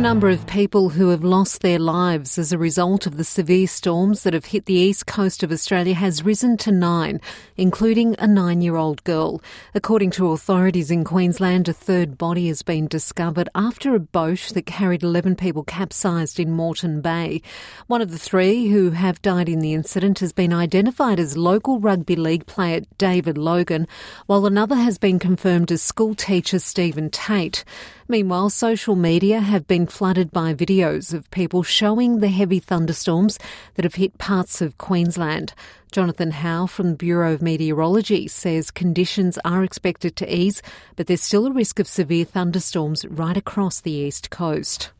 number of people who have lost their lives as a result of the severe storms that have hit the east coast of Australia has risen to nine, including a nine year old girl. According to authorities in Queensland, a third body has been discovered after a boat that carried 11 people capsized in Moreton Bay. One of the three who have died in the incident has been identified as local rugby league player David Logan, while another has been confirmed as school teacher Stephen Tate. Meanwhile, social media have been flooded by videos of people showing the heavy thunderstorms that have hit parts of Queensland. Jonathan How from the Bureau of Meteorology says conditions are expected to ease, but there's still a risk of severe thunderstorms right across the east coast.